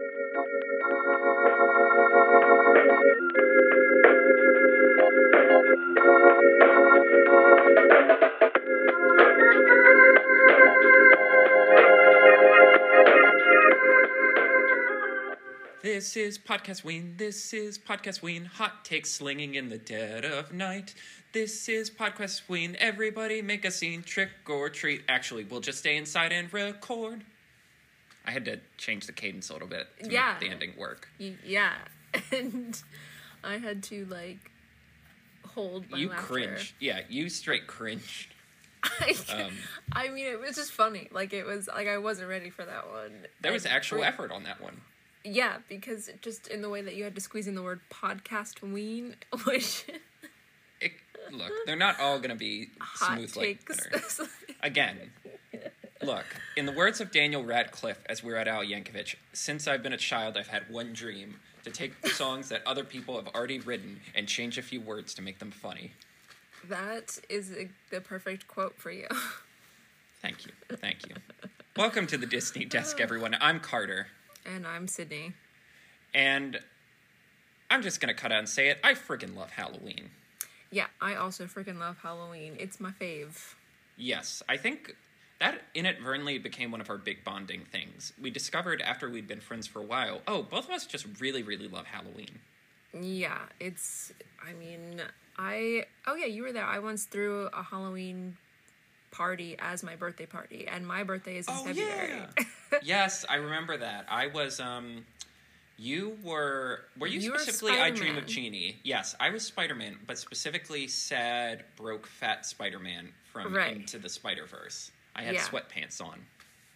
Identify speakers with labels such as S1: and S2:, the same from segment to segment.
S1: This is Podcast Ween. This is Podcast Ween. Hot takes slinging in the dead of night. This is Podcast Ween. Everybody make a scene, trick or treat. Actually, we'll just stay inside and record. I had to change the cadence a little bit to
S2: Yeah.
S1: make the ending work.
S2: Y- Yeah, and I had to like hold my
S1: you
S2: laughter.
S1: cringe. Yeah, you straight cringed.
S2: I,
S1: Um,
S2: I mean, it was just funny. Like it was like I wasn't ready for that one.
S1: There was
S2: And
S1: actual
S2: for-
S1: effort on that one.
S2: Yeah, because just in the way that you had to squeeze in the word podcast ween, which
S1: It, look, they're not all going to be
S2: hot
S1: smooth like
S2: takes.
S1: butter. Again, look, in the words of Daniel Radcliffe, as we were at Al Yankovic, since I've been a child, I've had one dream to take songs that other people have already written and change a few words to make them funny.
S2: that is a, the perfect quote for you.
S1: Thank you. Thank you. Welcome to the Disney Desk, oh. everyone. I'm Carter,
S2: and I'm Sydney.
S1: and I'm just going to cut out and say it. I friggin' love Halloween.
S2: Yeah, I also freaking love Halloween. It's my fave.
S1: Yes, I think that inadvertently became one of our big bonding things. We discovered after we'd been friends for a while, oh, both of us just really, really love Halloween.
S2: Yeah, it's. I mean, I. Oh yeah, you were there. I once threw a Halloween party as my birthday party, and my birthday is in February. Yeah.
S1: yes, I remember that. I was um you were were you,
S2: You
S1: specifically I Dream of Jeannie? Yes, I was Spider-Man, but specifically sad, broke, fat Spider-Man from
S2: Right.
S1: Into the Spider-Verse. I had
S2: Yeah.
S1: sweatpants on.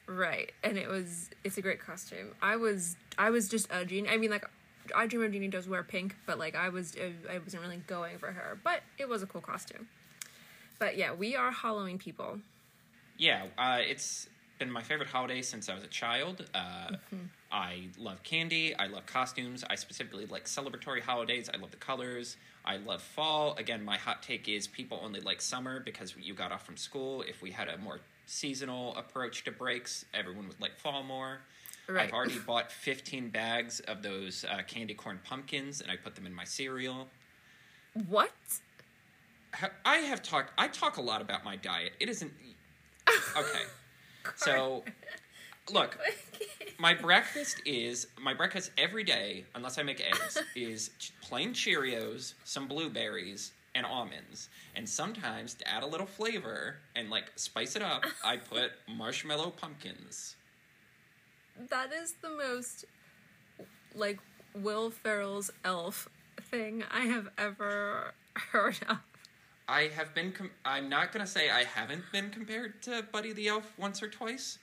S2: Right, and it was. It's a great costume. I was. I was just a genie. I mean, like, I Dream of Jeannie does wear pink, but like, I was. I wasn't really going for her, but it was a cool costume. But yeah, we are Halloween people.
S1: Yeah, uh, it's been my favorite holiday since I was a child. Uh,
S2: Mm-hmm.
S1: I love candy. I love costumes. I specifically like celebratory holidays. I love the colors. I love fall. Again, my hot take is people only like summer because you got off from school. If we had a more seasonal approach to breaks, everyone would like fall more.
S2: Right.
S1: I've already bought 15 bags of those uh, candy corn pumpkins and I put them in my cereal.
S2: What?
S1: I have talked. I talk a lot about my diet. It isn't okay. So, look, my breakfast is my breakfast every day, unless I make eggs, is plain Cheerios, some blueberries, and almonds. And sometimes to add a little flavor and like spice it up, I put marshmallow pumpkins.
S2: That is the most like Will Ferrell's elf thing I have ever heard of.
S1: I have been. Com- I'm not gonna say I haven't been compared to Buddy the Elf once or twice,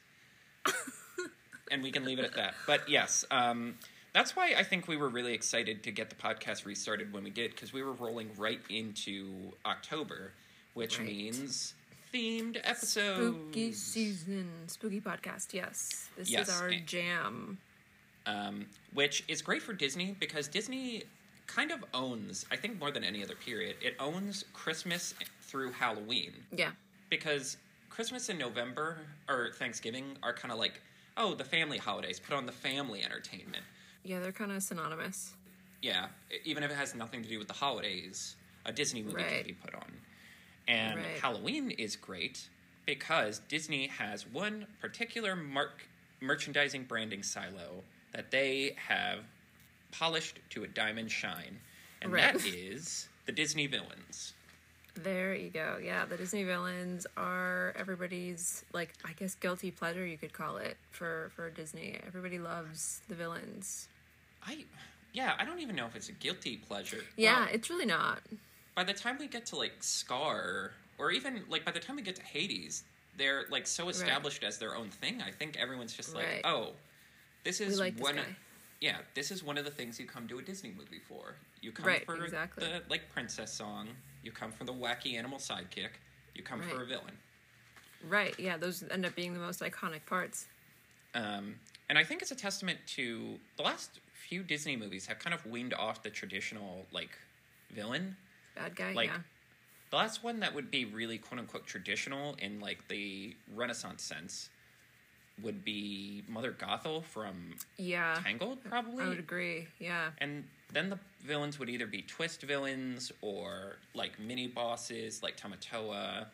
S1: and we can leave it at that. But yes, um, that's why I think we were really excited to get the podcast restarted when we did because we were rolling right into October, which
S2: Right.
S1: means themed episodes.
S2: Spooky season, spooky podcast. Yes, this
S1: Yes,
S2: is our
S1: and-
S2: jam.
S1: um, which is great for Disney because Disney kind of owns, I think, more than any other period. It owns Christmas through Halloween.
S2: Yeah,
S1: because Christmas and November or Thanksgiving are kind of like, oh, the family holidays. Put on the family entertainment.
S2: Yeah, they're kind of synonymous.
S1: Yeah, even if it has nothing to do with the holidays, a Disney movie can be put on. And
S2: Right.
S1: Halloween is great because Disney has one particular mark merchandising branding silo that they have polished to a diamond shine, and
S2: Right.
S1: that is the Disney villains.
S2: There you go. Yeah, the Disney villains are everybody's like I guess guilty pleasure you could call it for for Disney. Everybody loves the villains.
S1: I, yeah, I don't even know if it's a guilty pleasure.
S2: Yeah,
S1: Well,
S2: it's really not.
S1: by the time we get to like Scar, or even like by the time we get to Hades, they're like so established as their own thing. I think everyone's just like,
S2: Right.
S1: oh, this is
S2: like this
S1: one. Yeah, this is one of the things you come to a Disney movie for. You come
S2: Right,
S1: for
S2: exactly.
S1: the like princess song. You come for the wacky animal sidekick. You come for a villain.
S2: Right. Yeah, those end up being the most iconic parts.
S1: Um, and I think it's a testament to the last few Disney movies have kind of weaned off the traditional like villain.
S2: Bad guy.
S1: Like,
S2: yeah.
S1: The last one that would be really quote unquote traditional in like the Renaissance sense would be Mother Gothel from
S2: Yeah.
S1: Tangled, probably.
S2: I would agree. Yeah.
S1: And then the villains would either be twist villains or like mini bosses like Tamatoa.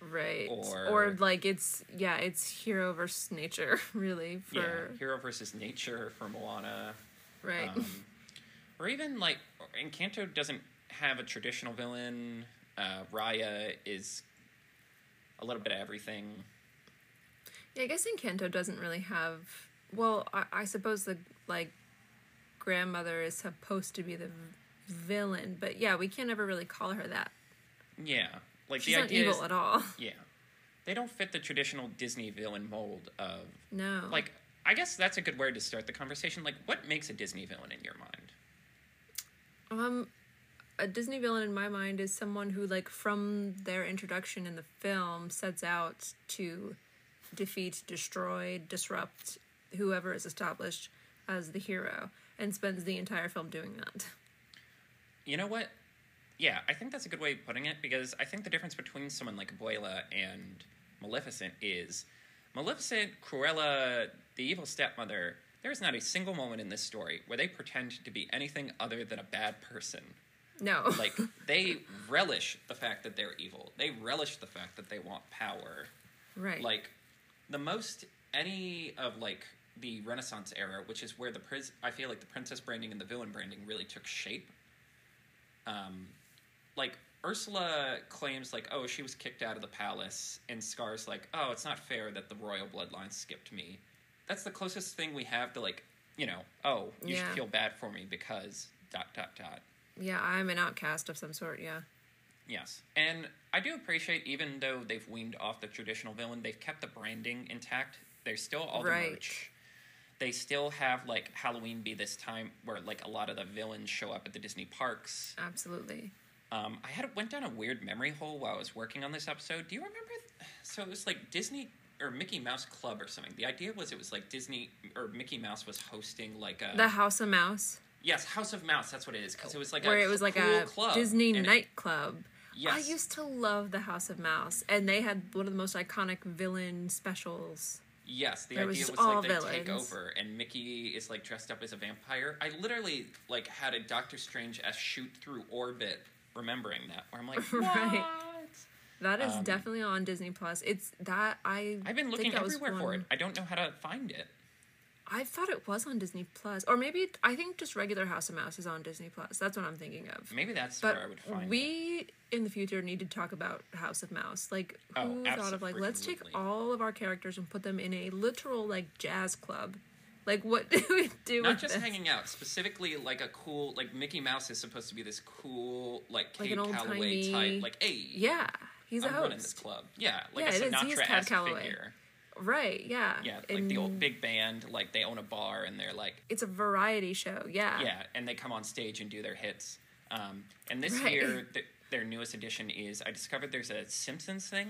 S2: Right.
S1: Or-
S2: or like it's yeah, it's hero versus nature, really. For
S1: Yeah, Hero versus Nature for Moana.
S2: Right.
S1: Um, or even like Encanto doesn't have a traditional villain. Uh, Raya is a little bit of everything.
S2: Yeah, I guess Encanto doesn't really have. Well, I, I suppose the like grandmother is supposed to be the v- villain, but yeah, we can't ever really call her that.
S1: Yeah, like
S2: She's
S1: the
S2: not
S1: idea
S2: evil
S1: is,
S2: at all.
S1: yeah, they don't fit the traditional Disney villain mold of
S2: No.
S1: like. I guess that's a good way to start the conversation. Like, what makes a Disney villain in your mind?
S2: um, a Disney villain in my mind is someone who, like, from their introduction in the film, sets out to defeat, destroy, disrupt whoever is established as the hero, and spends the entire film doing that.
S1: You know what? Yeah, I think that's a good way of putting it because I think the difference between someone like Abuela and Maleficent is Maleficent, Cruella, the evil stepmother. There is not a single moment in this story where they pretend to be anything other than a bad person.
S2: No.
S1: Like they relish the fact that they're evil. They relish the fact that they want power.
S2: right.
S1: Like the most any of like the Renaissance era, which is where the pris- I feel like the princess branding and the villain branding really took shape. Um, like Ursula claims like, oh, she was kicked out of the palace, and Scar's like, oh, it's not fair that the royal bloodline skipped me. That's the closest thing we have to like, you know, oh, you
S2: Yeah.
S1: should feel bad for me because dot dot dot.
S2: Yeah, I'm an outcast of some sort, yeah.
S1: Yes, and I do appreciate even though they've weaned off the traditional villain, they've kept the branding intact. There's still all the
S2: Right.
S1: merch. They still have like Halloween be this time where like a lot of the villains show up at the Disney parks.
S2: Absolutely.
S1: Um, I had went down a weird memory hole while I was working on this episode. Do you remember? th- So it was like Disney or Mickey Mouse Club or something. The idea was it was like Disney or Mickey Mouse was hosting like a
S2: The House of Mouse,
S1: yes House of Mouse. That's what it is because it was like
S2: where
S1: a
S2: it was like
S1: cool
S2: a
S1: club,
S2: Disney nightclub.
S1: Yes.
S2: I used to love the House of Mouse, and they had one of the most iconic villain specials.
S1: Yes, the
S2: There
S1: idea
S2: just
S1: was like they take over, and Mickey is like dressed up as a vampire. I literally like had a Doctor Strange s shoot through orbit, remembering that. Where I'm like.
S2: Right. That is
S1: Um,
S2: definitely on Disney Plus. It's that I.
S1: I've been looking everywhere for it. I don't know how to find it.
S2: I thought it was on Disney Plus, or maybe it- I think just regular House of Mouse is on Disney Plus. That's what I'm thinking of.
S1: Maybe that's
S2: But
S1: where I would find it.
S2: we in the future need to talk about House of Mouse. Like
S1: Oh,
S2: who thought of like let's take all of our characters and put them in a literal like jazz club. Like what do we do
S1: Not just
S2: this?
S1: hanging out, specifically like a cool like Mickey Mouse is supposed to be this cool like
S2: Like
S1: Kate
S2: an
S1: Calloway type like hey
S2: Yeah, he's a
S1: I'm running this club. Yeah, like
S2: Yeah,
S1: a
S2: it is. He is Sinatra-esque
S1: figure.
S2: Right? Yeah.
S1: Yeah, like the old big band, like they own a bar and they're like
S2: It's a variety show. Yeah.
S1: Yeah, and they come on stage and do their hits. Um, and this
S2: Right.
S1: year, th- their newest addition is I discovered there's a Simpsons thing.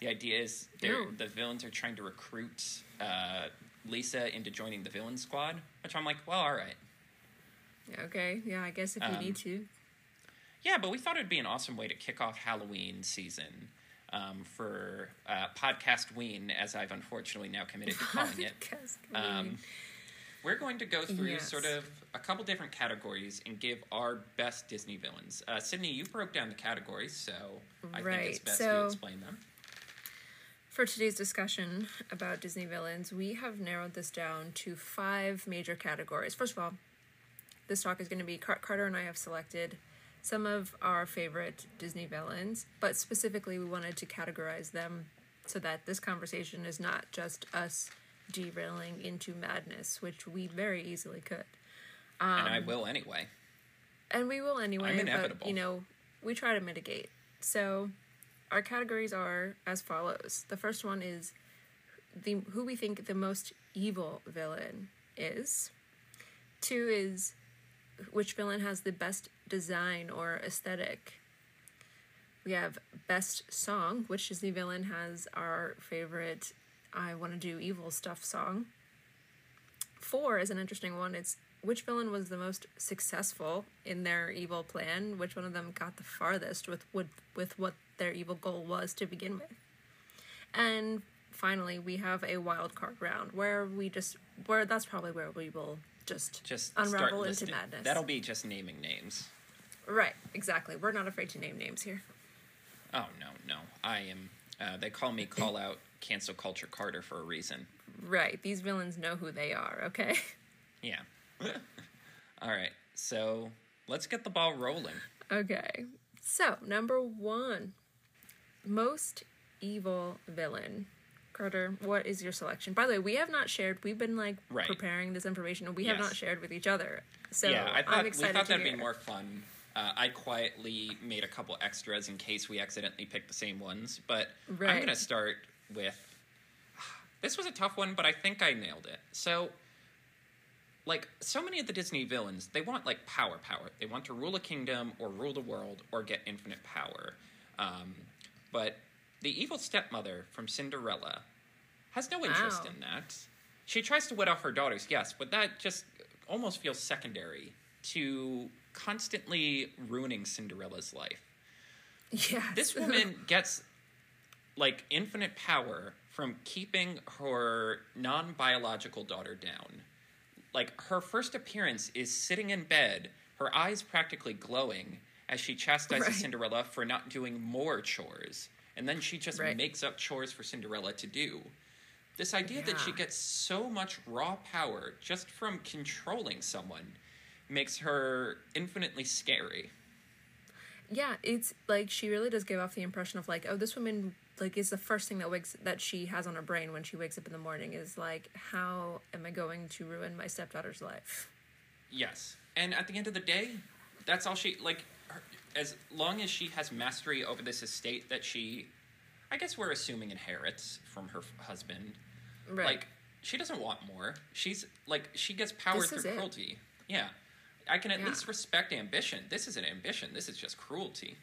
S1: The idea is they're,
S2: Oh.
S1: the villains are trying to recruit uh, Lisa into joining the villain squad, which I'm like, well, all right.
S2: Okay. Yeah. I guess if you
S1: Um,
S2: need to.
S1: Yeah, but we thought it'd be an awesome way to kick off Halloween season um, for uh, Podcast Ween, as I've unfortunately now committed to calling it. Um, we're going to go through
S2: Yes.
S1: sort of a couple different categories and give our best Disney villains. Uh, Sydney, you broke down the categories, so I think it's
S2: Right,
S1: best
S2: so-
S1: you explain them.
S2: For today's discussion about Disney villains, we have narrowed this down to five major categories. First of all, this talk is going to be Car- Carter and I have selected some of our favorite Disney villains, but specifically we wanted to categorize them so that this conversation is not just us derailing into madness, which we very easily could.
S1: and
S2: Um,
S1: I will anyway.
S2: And we will anyway,
S1: I'm
S2: but
S1: inevitable.
S2: you know, we try to mitigate. So our categories are as follows. The first one is the who we think the most evil villain is. Two is which villain has the best design or aesthetic. We have best song, which Disney villain has our favorite I want to do evil stuff song. Four is an interesting one. It's which villain was the most successful in their evil plan? Which one of them got the farthest with with, with what their evil goal was to begin with? And finally we have a wild card round where we just where that's probably where we will just
S1: Just
S2: unravel into madness.
S1: That'll be just naming names.
S2: Right, exactly. We're not afraid to name names here.
S1: Oh no, no. I am. Uh, they call me call out cancel culture Carter for a reason.
S2: Right, these villains know who they are. Okay.
S1: Yeah. All right. So let's get the ball rolling.
S2: Okay. So, number one most evil villain. Carter, what is your selection? By the way, we have not shared. We've been like
S1: Right.
S2: preparing this information, and we have not shared with each other. So
S1: yeah, I
S2: I'm
S1: thought we thought that'd be more fun. Uh, I quietly made a couple extras in case we accidentally picked the same ones, but I'm gonna start with. This was a tough one, but I think I nailed it. So, like so many of the Disney villains, they want like power, power. They want to rule a kingdom or rule the world or get infinite power. Um, but the evil stepmother from Cinderella has no interest
S2: Wow.
S1: in that. She tries to wed off her daughters, yes, but that just almost feels secondary to constantly ruining Cinderella's life.
S2: Yeah.
S1: This woman gets like infinite power from keeping her non biological daughter down. Like her first appearance is sitting in bed, her eyes practically glowing as she chastises
S2: Right.
S1: Cinderella for not doing more chores. And then she just
S2: Right.
S1: makes up chores for Cinderella to do. This idea that she gets so much raw power just from controlling someone makes her infinitely scary.
S2: yeah, it's like she really does give off the impression of like, oh, this woman like is the first thing that wakes that she has on her brain when she wakes up in the morning is like, how am I going to ruin my stepdaughter's life?
S1: Yes, and at the end of the day, that's all she like. Her, as long as she has mastery over this estate that she, I guess we're assuming inherits from her f- husband.
S2: Right.
S1: Like she doesn't want more. She's like she gets power
S2: This
S1: through cruelty. Yeah, I can at
S2: Yeah.
S1: least respect ambition. This isn't ambition. This is just cruelty.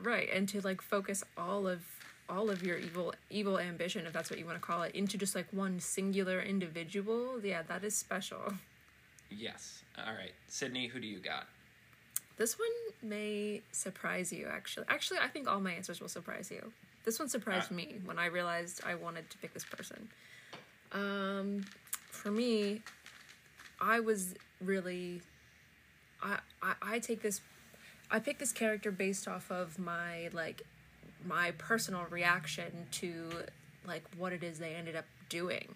S2: right and to like focus all of all of your evil evil ambition if that's what you want to call it into just like one singular individual yeah that is special
S1: Yes. All right, Sydney. Who do you got?
S2: this one may surprise you actually actually i think all my answers will surprise you this one surprised
S1: Ah.
S2: me when i realized i wanted to pick this person um for me i was really I, I i take this i picked this character based off of my like my personal reaction to like what it is they ended up doing.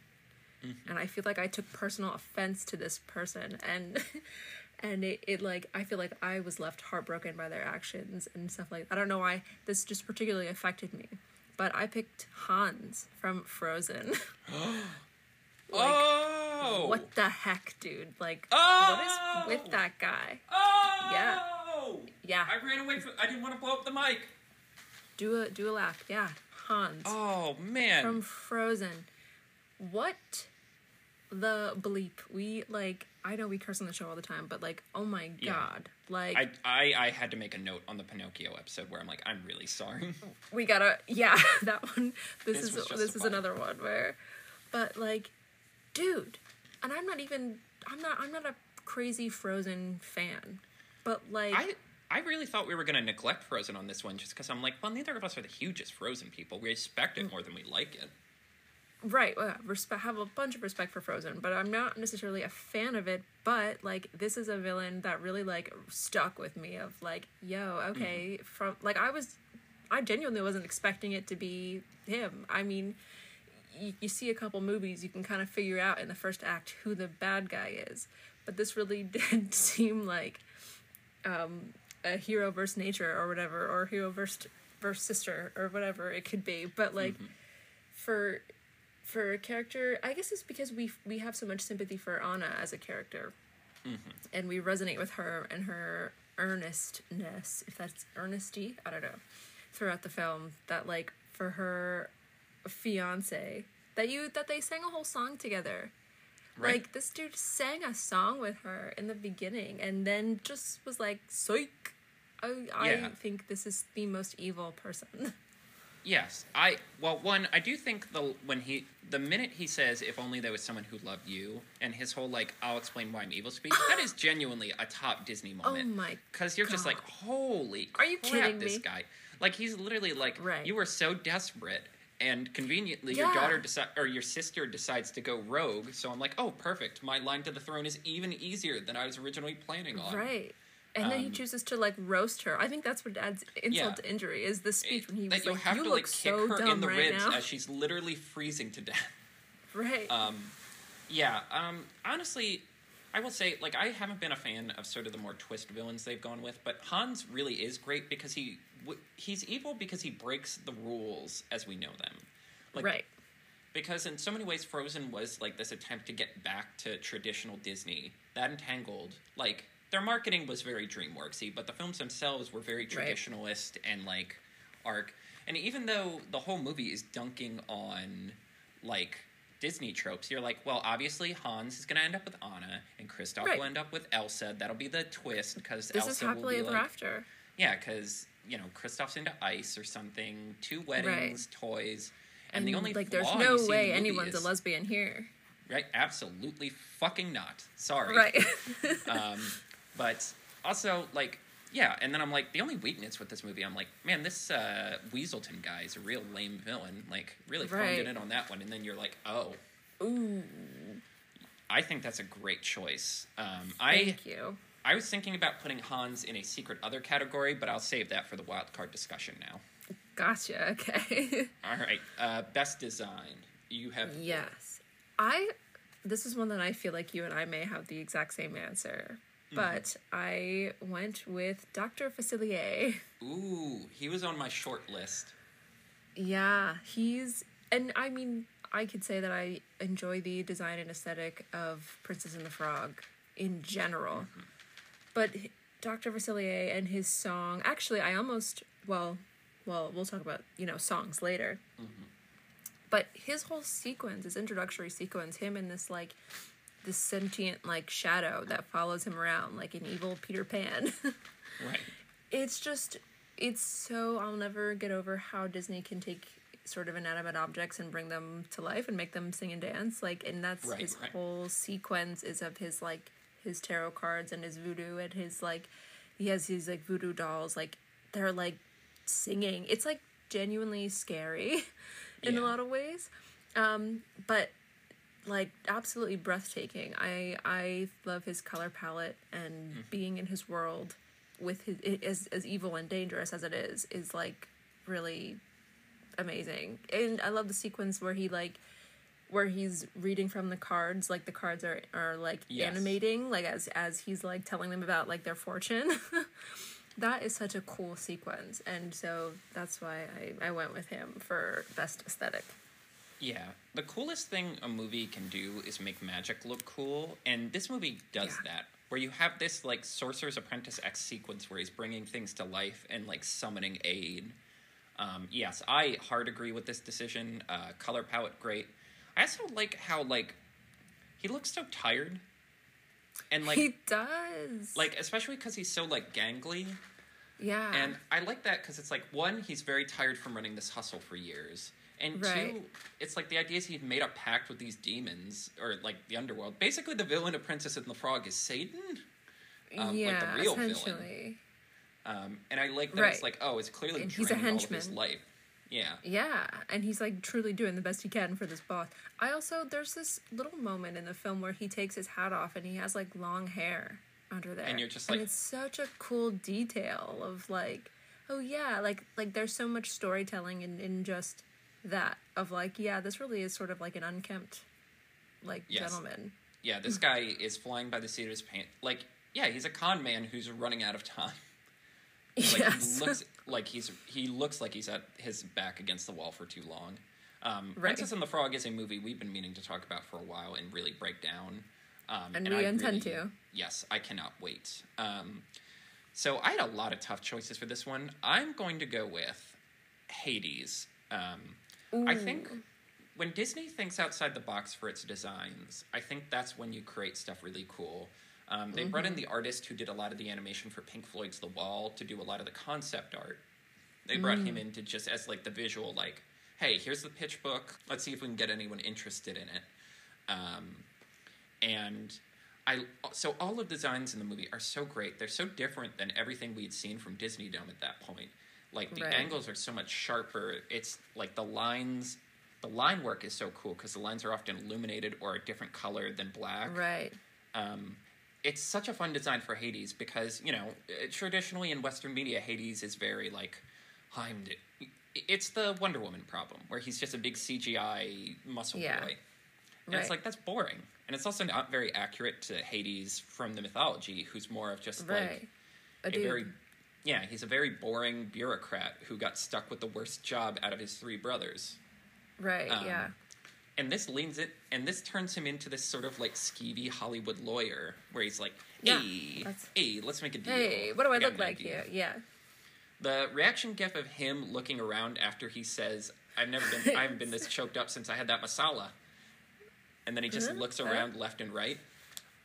S2: Mm-hmm. And i feel like i took personal offense to this person and and it, it like i feel like i was left heartbroken by their actions and stuff like i don't know why this just particularly affected me but i picked hans from frozen
S1: oh.
S2: what the heck dude like
S1: Oh!
S2: what is oh! with that guy
S1: Oh.
S2: Yeah. yeah
S1: I ran away from. I didn't want to blow up the mic.
S2: do a do a lap yeah hans
S1: Oh man.
S2: from Frozen. What the bleep? We like I know we curse on the show all the time, but like oh my
S1: Yeah.
S2: god. Like
S1: I, I I had to make a note on the Pinocchio episode where I'm like, I'm really sorry.
S2: we gotta yeah, that one this,
S1: This
S2: is this is another one where but like dude, and I'm not even I'm not I'm not a crazy Frozen fan. But like
S1: I I really thought we were gonna neglect Frozen on this one just because I'm like, well, neither of us are the hugest Frozen people. We respect
S2: Mm.
S1: it more than we like it.
S2: Right, well, respect have a bunch of respect for Frozen, but I'm not necessarily a fan of it. But like, this is a villain that really like stuck with me. Of like, yo, okay, from like I was, I genuinely wasn't expecting it to be him. I mean, you, you see a couple movies, you can kind of figure out in the first act who the bad guy is, but this really did seem like um, a hero versus nature or whatever, or hero versus versus sister or whatever it could be. But like for for a character, I guess it's because we we have so much sympathy for Anna as a character, and we resonate with her and her earnestness, if that's earnesty, I don't know, throughout the film. That like for her fiance that you that they sang a whole song together.
S1: Right.
S2: Like this dude sang a song with her in the beginning, and then just was like, "Psych." I, I
S1: Yeah.
S2: think this is the most evil person.
S1: Yes, I well, one I do think the when he the minute he says if only there was someone who loved you and his whole like I'll explain why I'm evil speech that is genuinely a top Disney oh moment.
S2: Oh my
S1: Because you're just like holy
S2: Are you
S1: crap,
S2: kidding
S1: this
S2: me?
S1: guy like he's literally like
S2: Right.
S1: you were so desperate And conveniently, your daughter decide or your sister decides to go rogue. So I'm like, oh, perfect. My line to the throne is even easier than I was originally planning on.
S2: Right. And then he
S1: Um,
S2: chooses to like roast her. I think that's what adds insult
S1: Yeah.
S2: to injury is the speech when he
S1: that
S2: was
S1: you
S2: like,
S1: have
S2: "You
S1: to
S2: look
S1: like kick
S2: so
S1: her
S2: dumb
S1: in the
S2: right
S1: ribs
S2: now."
S1: as she's literally freezing to death.
S2: right.
S1: Um, yeah. Um, honestly, I will say, like, I haven't been a fan of sort of the more twist villains they've gone with, but Hans really is great because he he's evil because he breaks the rules as we know them. Like,
S2: right.
S1: Because in so many ways, Frozen was like this attempt to get back to traditional Disney. That entangled, like, their marketing was very DreamWorksy, but the films themselves were very
S2: Right.
S1: traditionalist and like arc. And even though the whole movie is dunking on like Disney tropes, you're like, well, obviously Hans is going to end up with Anna, and Kristoff
S2: Right.
S1: will end up with Elsa. That'll be the twist because Elsa
S2: is
S1: will be
S2: ever
S1: like,
S2: after.
S1: yeah, because you know Kristoff's into ice or something. Two weddings, toys, and, the only
S2: like there's no way
S1: the
S2: anyone's
S1: is-
S2: a lesbian here.
S1: Right? Absolutely fucking not. Sorry.
S2: Right.
S1: Um, but also, like, yeah, and then I'm like, the only weakness with this movie, I'm like, man, this uh, Weselton guy is a real lame villain. Like, really phoned
S2: Right.
S1: it in on that one. And then you're like, oh,
S2: Ooh,
S1: I think that's a great choice. Um, I
S2: thank you.
S1: I was thinking about putting Hans in a secret other category, but I'll save that for the wild card discussion now.
S2: Gotcha. Okay.
S1: All right, uh, best design. You have
S2: yes. I. This is one that I feel like you and I may have the exact same answer,
S1: Mm-hmm.
S2: but I went with Dr. Facilier.
S1: Ooh, he was on my short list.
S2: Yeah, he's and I mean I could say that I enjoy the design and aesthetic of Princess and the Frog in general. But Dr. Facilier and his song, actually I almost well, well, we'll talk about, you know, songs later. Mm-hmm. But his whole sequence, his introductory sequence, him and this like this sentient like shadow that follows him around like an evil Peter Pan.
S1: Right.
S2: it's just it's so I'll never get over how Disney can take sort of inanimate objects and bring them to life and make them sing and dance like and that's
S1: Right,
S2: his
S1: right.
S2: whole sequence is of his like his tarot cards and his voodoo and his like he has these like voodoo dolls like they're like singing it's like genuinely scary in a lot of ways um but like absolutely breathtaking. I I love his color palette and
S1: Mm-hmm.
S2: being in his world with his as as evil and dangerous as it is is like really amazing. And I love the sequence where he like where he's reading from the cards like the cards are are like
S1: Yes.
S2: animating like as as he's like telling them about like their fortune. that is such a cool sequence and so that's why I I went with him for best aesthetic.
S1: Yeah. The coolest thing a movie can do is make magic look cool, and this movie does
S2: Yeah.
S1: that. Where you have this like Sorcerer's Apprentice X sequence where he's bringing things to life and like summoning aid. Um, yes, I hard agree with this decision. Uh, color palette great. I also like how like he looks so tired, and like
S2: he does.
S1: like especially because he's so like gangly.
S2: yeah.
S1: And I like that because it's like one, he's very tired from running this hustle for years, and
S2: Right.
S1: two, it's like the idea is he'd made a pact with these demons or like the underworld. Basically, the villain of Princess and the Frog is Satan, um, like the
S2: yeah,
S1: real villain. um, and I like that
S2: Right.
S1: it's like oh, it's clearly
S2: he's a
S1: drained all of his life. Yeah,
S2: Yeah, and he's like truly doing the best he can for this boss. I also there's this little moment in the film where he takes his hat off and he has like long hair under there.
S1: And you're just
S2: and
S1: like-
S2: it's such a cool detail of like oh yeah, like like there's so much storytelling in, in just that of like, yeah, this really is sort of like an unkempt like
S1: Yes.
S2: gentleman.
S1: yeah. This guy is flying by the seat of his pants. Like, yeah, he's a con man who's running out of time. Like
S2: yes.
S1: he looks like he's he looks like he's at his back against the wall for too long. Um,
S2: Right.
S1: Princess and the Frog is a movie we've been meaning to talk about for a while and really break down. Um,
S2: And we
S1: I
S2: intend
S1: really-
S2: to.
S1: Yes, I cannot wait. Um, so I had a lot of tough choices for this one. I'm going to go with Hades. Um, I think when Disney thinks outside the box for its designs, I think that's when you create stuff really cool. Um, they brought in the artist who did a lot of the animation for Pink Floyd's The Wall to do a lot of the concept art. They brought him in to just as like the visual, like, hey, here's the pitch book. Let's see if we can get anyone interested in it. Um, and I so all of the designs in the movie are so great. They're so different than everything we'd seen from Disney Dome at that point. Like the
S2: Right.
S1: angles are so much sharper. It's like the lines, the line work is so cool because the lines are often illuminated or a different color than black.
S2: Right.
S1: Um, it's such a fun design for Hades because you know traditionally in Western media, Hades is very like, I'm. the- It's the Wonder Woman problem where he's just a big CGI muscle
S2: Yeah.
S1: boy. And it's like that's boring, and it's also not very accurate to Hades from the mythology, who's more of just
S2: Right.
S1: like
S2: A
S1: a very, yeah, he's a very boring bureaucrat who got stuck with the worst job out of his three brothers.
S2: right.
S1: um,
S2: yeah.
S1: And this leans it, and this turns him into this sort of like skeevy Hollywood lawyer, where he's like,
S2: Yeah,
S1: "Hey,
S2: that's-
S1: hey, let's make a deal."
S2: Hey, what do I
S1: got
S2: look like
S1: idea."
S2: here? Yeah.
S1: The reaction gif of him looking around after he says, "I've never been, I haven't been this choked up since I had that masala," and then he just
S2: Huh?
S1: looks
S2: Huh?
S1: around left and right.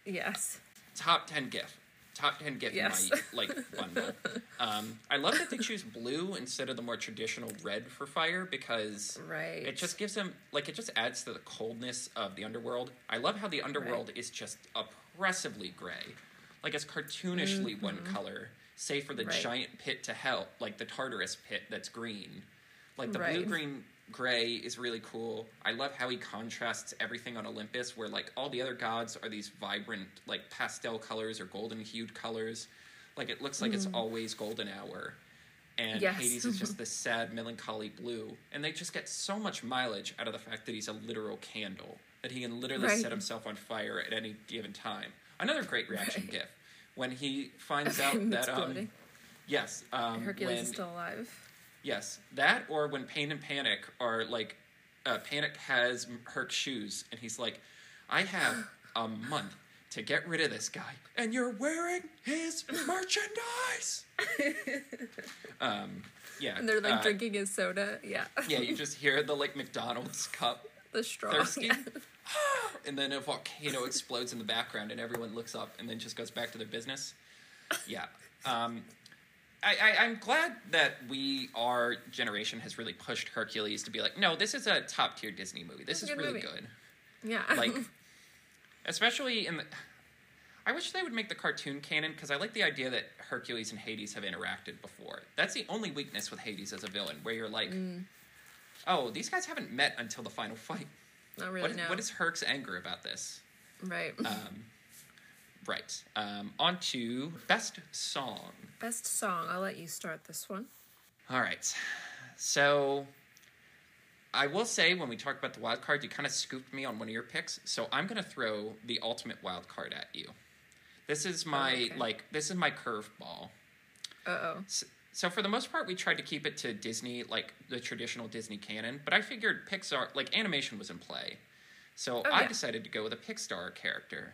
S2: Yes.
S1: Top ten gif, top ten gif
S2: Yes.
S1: my like bundle. Um, I love that they choose blue instead of the more traditional red for fire because
S2: Right.
S1: it just gives them like it just adds to the coldness of the underworld. I love how the underworld is just oppressively gray, like it's cartoonishly one color, save for the
S2: Mm-hmm. Right.
S1: giant pit to hell, like the Tartarus pit that's green. Like the blue green gray is really cool. I love how he contrasts everything on Olympus, where like all the other gods are these vibrant like pastel colors or golden hued colors. Like it looks like it's always golden hour. And
S2: Mm. Yes.
S1: Hades is just this sad, melancholy blue. And they just get so much mileage out of the fact that he's a literal candle, that he can literally
S2: Right.
S1: set himself on fire at any given time. Another great reaction
S2: Right.
S1: gif when he finds out that um, yes, um,
S2: Hercules
S1: when,
S2: is still alive.
S1: Yes, that or when Pain and Panic are like, uh, Panic has Herc's shoes, and he's like, I have a month to get rid of this guy, and you're wearing his merchandise. um, yeah,
S2: And they're like
S1: uh,
S2: drinking his soda. Yeah.
S1: Yeah, you just hear the like McDonald's cup
S2: the straw.
S1: thirsty,
S2: Yeah.
S1: and then a volcano explodes in the background, and everyone looks up, and then just goes back to their business. Yeah. Um, I, I, I'm glad that we, our generation, has really pushed Hercules to be like, no, this is a top tier Disney movie. This is
S2: good
S1: really
S2: movie.
S1: good.
S2: Yeah.
S1: Like, especially in the. I wish they would make the cartoon canon because I like the idea that Hercules and Hades have interacted before. That's the only weakness with Hades as a villain, where you're like,
S2: Mm.
S1: oh, these guys haven't met until the final fight.
S2: Not really.
S1: What,
S2: no.
S1: what is Herc's anger about this?
S2: right.
S1: Um, right. Um, on to best song.
S2: Best song. I'll let you start this one.
S1: All right. So I will say when we talk about the wild card, you kind of scooped me on one of your picks. So I'm going to throw the ultimate wild card at you. This is my
S2: okay.
S1: like this is my curveball.
S2: Uh oh.
S1: S- So for the most part, we tried to keep it to Disney, like the traditional Disney canon. But I figured Pixar, like animation, was in play, so
S2: Oh,
S1: I
S2: yeah.
S1: decided to go with a Pixar character.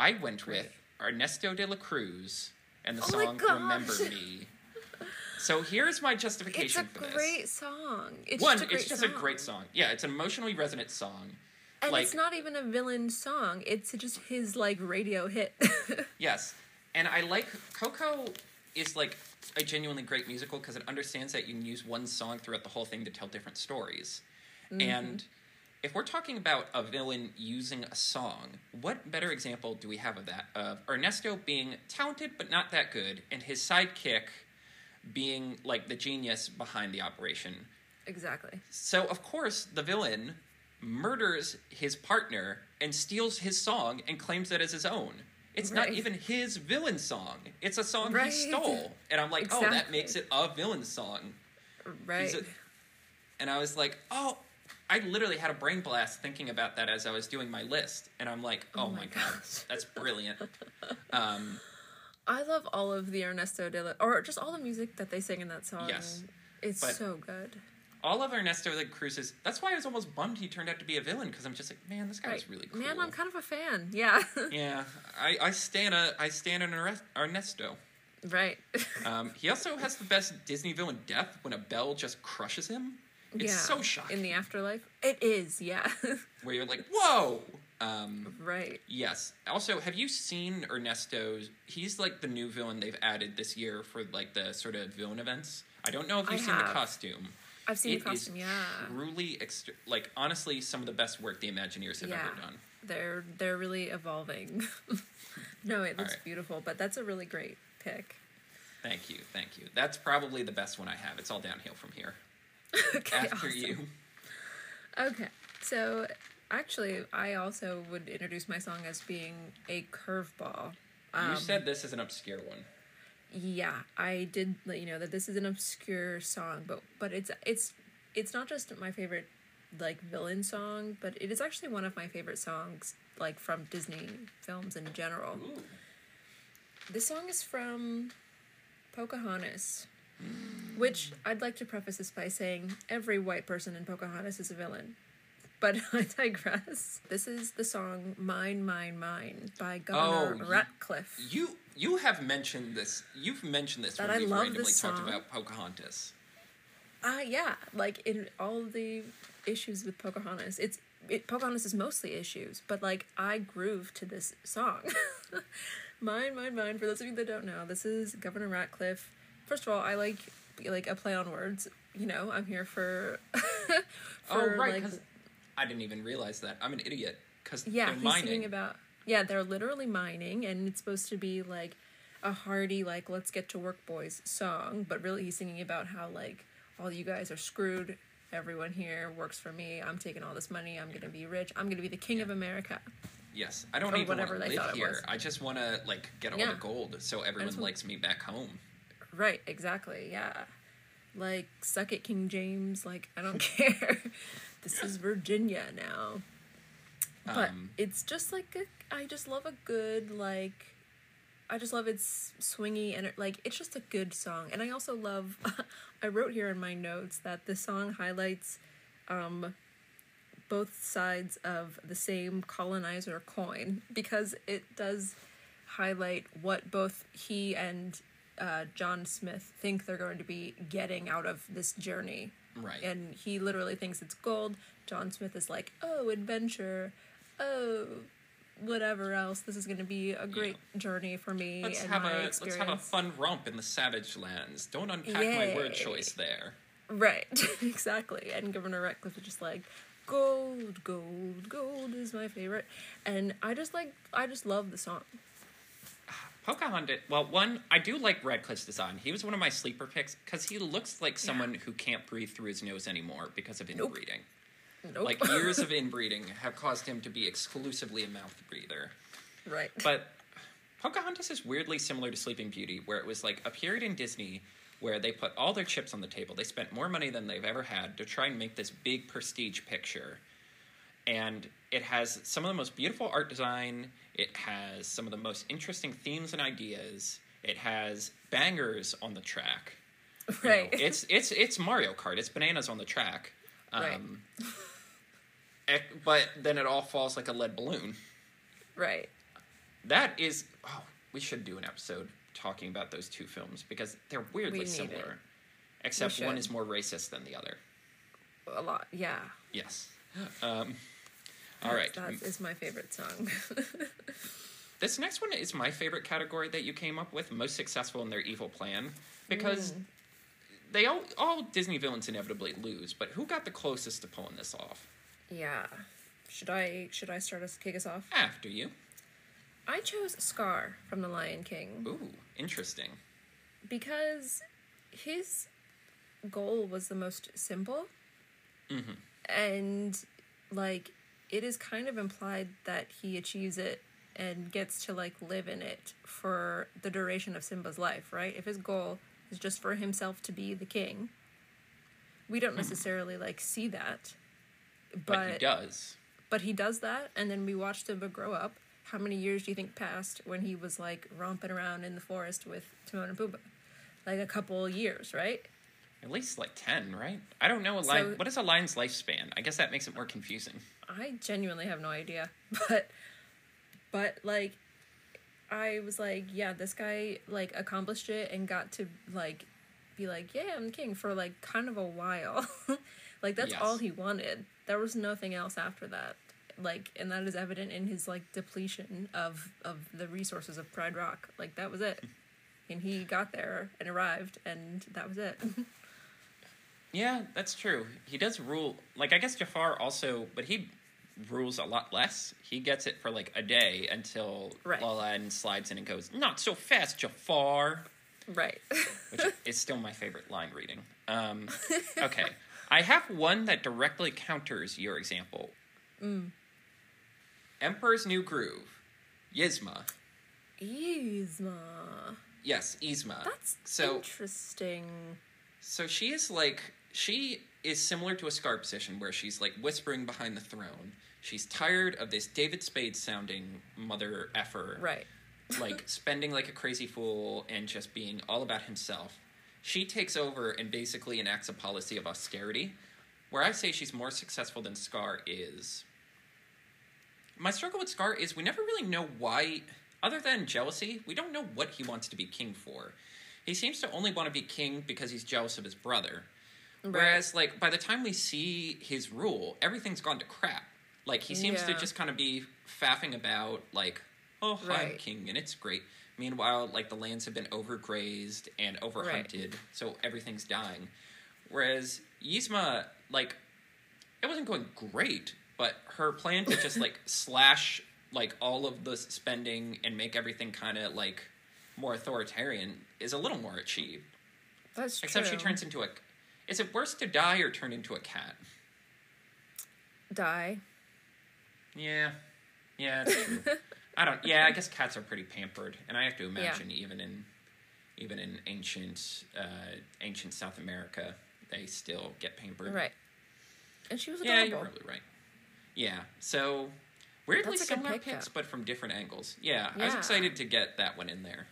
S1: I went with Ernesto de la Cruz and the
S2: Oh
S1: song "Remember Me." So here's my justification for this.
S2: great song. It's
S1: One,
S2: just a great song.
S1: it's just
S2: song.
S1: a great song. Yeah, it's an emotionally resonant song.
S2: And
S1: like-
S2: it's not even a villain song. It's just his like radio hit.
S1: Yes, and I like Coco is like a genuinely great musical because it understands that you can use one song throughout the whole thing to tell different stories. Mm-hmm. And if we're talking about a villain using a song, what better example do we have of that? Of Ernesto being talented but not that good, and his sidekick being like the genius behind the operation.
S2: exactly.
S1: So of course the villain murders his partner and steals his song and claims it as his own. It's not even his villain song. It's a song
S2: Right.
S1: he stole. And I'm like, oh, that makes it a villain song.
S2: Right.
S1: a- And I was like, oh, I literally had a brain blast thinking about that as I was doing my list. And I'm like, oh,
S2: Oh
S1: my
S2: my
S1: god, that's brilliant. Um,
S2: I love all of the Ernesto de la, or just all the music that they sing in that song.
S1: Yes.
S2: It's
S1: But-
S2: so good.
S1: all of Ernesto de Cruz's. That's why I was almost bummed he turned out to be a villain because I'm just like, man, this guy's
S2: Right.
S1: really cool.
S2: Man, I'm kind of a fan. Yeah.
S1: Yeah, I, I stand a I stand an Ernesto.
S2: right.
S1: Um, he also has the best Disney villain death when a bell just crushes him. It's
S2: yeah.
S1: so shocking.
S2: In the afterlife. It is, yeah.
S1: where you're like, whoa. Um,
S2: right.
S1: yes. Also, have you seen Ernesto's? He's like the new villain they've added this year for like the sort of villain events. I don't know if you've seen the costume.
S2: I've seen
S1: It
S2: the costume, yeah.
S1: Truly, extra- like honestly, some of the best work the Imagineers have
S2: Yeah.
S1: ever done.
S2: They're they're really evolving. no, it looks
S1: Alright.
S2: beautiful, but that's a really great pick.
S1: Thank you, thank you. That's probably the best one I have. It's all downhill from here.
S2: okay,
S1: After
S2: awesome.
S1: you.
S2: Okay, so actually, I also would introduce my song as being a curveball.
S1: you um, said this is an obscure one.
S2: Yeah, I did let you know that this is an obscure song, but but it's it's it's not just my favorite like villain song, but it is actually one of my favorite songs like from Disney films in general.
S1: Ooh.
S2: This song is from Pocahontas, which I'd like to preface this by saying every white person in Pocahontas is a villain. But I digress. This is the song "Mine, Mine, Mine" by Governor
S1: Oh,
S2: Ratcliffe.
S1: You you have mentioned this. You've mentioned this
S2: That
S1: when
S2: I
S1: we've
S2: love
S1: randomly
S2: this
S1: talked about Pocahontas.
S2: Uh yeah, like in all the issues with Pocahontas, it's it, Pocahontas is mostly issues, but like I groove to this song. mine, mine, mine. For those of you that don't know, this is Governor Ratcliffe. First of all, I like like a play on words. You know, I'm here for. Oh, for
S1: oh right,
S2: like,
S1: I didn't even realize that. I'm an idiot. Because
S2: yeah,
S1: they're
S2: he's
S1: mining.
S2: singing about yeah, they're literally mining, and it's supposed to be like a hearty like "Let's get to work, boys" song, but really he's singing about how like all you guys are screwed. Everyone here works for me. I'm taking all this money. I'm gonna be rich. I'm gonna be the king of America.
S1: yes, I don't
S2: Or
S1: even want to live here. I just want to like get all
S2: Yeah.
S1: the gold so everyone likes me back home.
S2: Right, exactly. Yeah. Like suck it King James, like I don't care. this is Virginia now. But
S1: Um,
S2: it's just like a, I just love a good like I just love its swingy and it, like it's just a good song. And I also love I wrote here in my notes that the song highlights um both sides of the same colonizer coin because it does highlight what both he and uh, John Smith think they're going to be getting out of this journey.
S1: Right.
S2: And he literally thinks it's gold. John Smith is like, oh, adventure. Oh, whatever else. This is going to be a great journey for me
S1: let's
S2: and
S1: have a
S2: experience.
S1: let's have a fun romp in the savage lands. Don't unpack my word choice there.
S2: Right, exactly. And Governor Ratcliffe is just like, gold, gold, gold is my favorite. And I just like, I just love the song.
S1: Pocahontas. Well, one, I do like Ratcliffe's design. He was one of my sleeper picks because he looks like someone who can't breathe through his nose anymore because of inbreeding.
S2: Nope.
S1: Like years of inbreeding have caused him to be exclusively a mouth breather.
S2: right.
S1: But Pocahontas is weirdly similar to Sleeping Beauty, where it was like a period in Disney where they put all their chips on the table. They spent more money than they've ever had to try and make this big prestige picture. And it has some of the most beautiful art design. It has some of the most interesting themes and ideas. It has bangers on the track. You know,
S2: right.
S1: it's it's it's Mario Kart. It's bananas on the track. Um,
S2: Right.
S1: but then it all falls like a lead balloon.
S2: right.
S1: That is, oh, we should do an episode talking about those two films because they're weirdly similar,
S2: it.
S1: except one is more racist than the other.
S2: A lot. Yeah.
S1: Yes. Um, all right.
S2: That is my favorite song.
S1: This next one is my favorite category that you came up with, most successful in their evil plan, because
S2: Mm.
S1: they all all Disney villains inevitably lose, but who got the closest to pulling this off?
S2: yeah. Should I should I start us kick us off?
S1: After you.
S2: I chose Scar from The Lion King
S1: Ooh, interesting.
S2: because his goal was the most simple
S1: hmm
S2: and like it is kind of implied that he achieves it and gets to like live in it for the duration of Simba's life, right? If his goal is just for himself to be the king, we don't hmm. necessarily like see that.
S1: But,
S2: But
S1: he does.
S2: but he does that and then we watch Simba grow up. How many years do you think passed when he was like romping around in the forest with Timon and Pumbaa? Like a couple years, right?
S1: At least like ten, right? I don't know a lion.
S2: So-
S1: what is a lion's lifespan? I guess that makes it more confusing.
S2: I genuinely have no idea. But but like I was like, yeah, this guy like accomplished it and got to like be like, yeah, I'm king for like kind of a while. like that's
S1: Yes.
S2: all he wanted. There was nothing else after that. Like and that is evident in his like depletion of of the resources of Pride Rock. Like that was it. And he got there and arrived and that was it.
S1: Yeah, that's true. He does rule. Like I guess Jafar also, but he rules a lot less. He gets it for like a day until
S2: Right.
S1: Aladdin slides in and goes, "Not so fast, Jafar."
S2: Right.
S1: which is still my favorite line reading. Um, okay, I have one that directly counters your example.
S2: Mm.
S1: Emperor's New Groove, Yzma.
S2: Yzma.
S1: Yes, Yzma.
S2: That's
S1: so
S2: interesting.
S1: so she is like she is similar to a Scar position where she's like whispering behind the throne. She's tired of this David Spade sounding mother effer.
S2: Right.
S1: like spending like a crazy fool and just being all about himself. She takes over and basically enacts a policy of austerity. Where I say she's more successful than Scar is. My struggle with Scar is we never really know why, other than jealousy, we don't know what he wants to be king for. He seems to only want to be king because he's jealous of his brother. Whereas, like, by the time we see his rule, everything's gone to crap. Like, he seems to just kind of be faffing about, like, oh, I'm
S2: Right.
S1: king, and it's great. Meanwhile, like, the lands have been overgrazed and overhunted, so everything's dying. Whereas Yzma, like, it wasn't going great, but her plan to just, like, slash, like, all of the spending and make everything kind of, like, more authoritarian is a little more achieved.
S2: That's true.
S1: Except she turns into a. Is it worse to die or turn into a cat?
S2: die.
S1: Yeah, yeah. I don't. Yeah, I guess cats are pretty pampered, and I have to imagine even in even in ancient uh, ancient South America, they still get pampered.
S2: Right. And she was
S1: Yeah,
S2: adorable.
S1: you're probably right. Yeah. So weirdly
S2: That's a good
S1: similar
S2: pick,
S1: picks,
S2: though.
S1: but from different angles. Yeah, I was excited to get that one in there.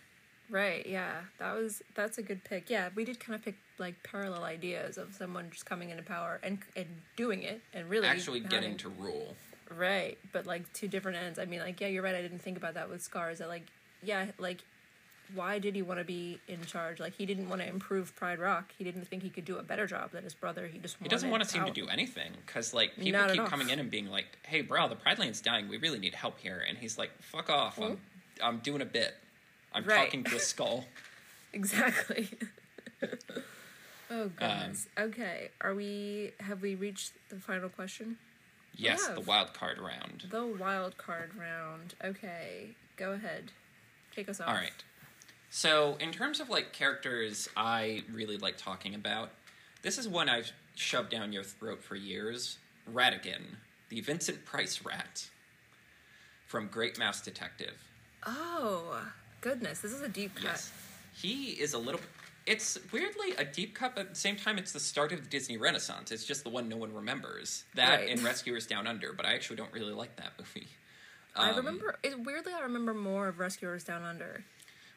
S2: Right, yeah. That was that's a good pick. Yeah, we did kind of pick like parallel ideas of someone just coming into power and and doing it and really
S1: Actually, getting to rule.
S2: Right, but like two different ends. I mean, like yeah, you're right. I didn't think about that with Scars. That like yeah, like why did he want to be in charge? Like he didn't want to improve Pride Rock. He didn't think he could do a better job than his brother. He just
S1: He doesn't want to seem to do anything because, like, people
S2: Not
S1: keep
S2: all.
S1: coming in and being like, "Hey, bro, the Pride Land's dying. We really need help here." And he's like, "Fuck off! I'm, I'm doing a bit. I'm
S2: Right.
S1: talking to a skull."
S2: Exactly. oh
S1: Um,
S2: goodness. okay, are we? Have we reached the final question?
S1: Yes, the wild card round.
S2: The wild card round. Okay, go ahead. Take us off.
S1: All right. So, in terms of like characters, I really like talking about. This is one I've shoved down your throat for years. Ratigan, the Vincent Price rat from Great Mouse Detective.
S2: Oh goodness, this is a deep cut.
S1: Yes. He is a little. It's weirdly a deep cut, but at the same time, it's the start of the Disney Renaissance. It's just the one no one remembers. That
S2: Right.
S1: and Rescuers Down Under, but I actually don't really like that movie.
S2: I
S1: Um,
S2: remember. It, weirdly, I remember more of Rescuers Down Under.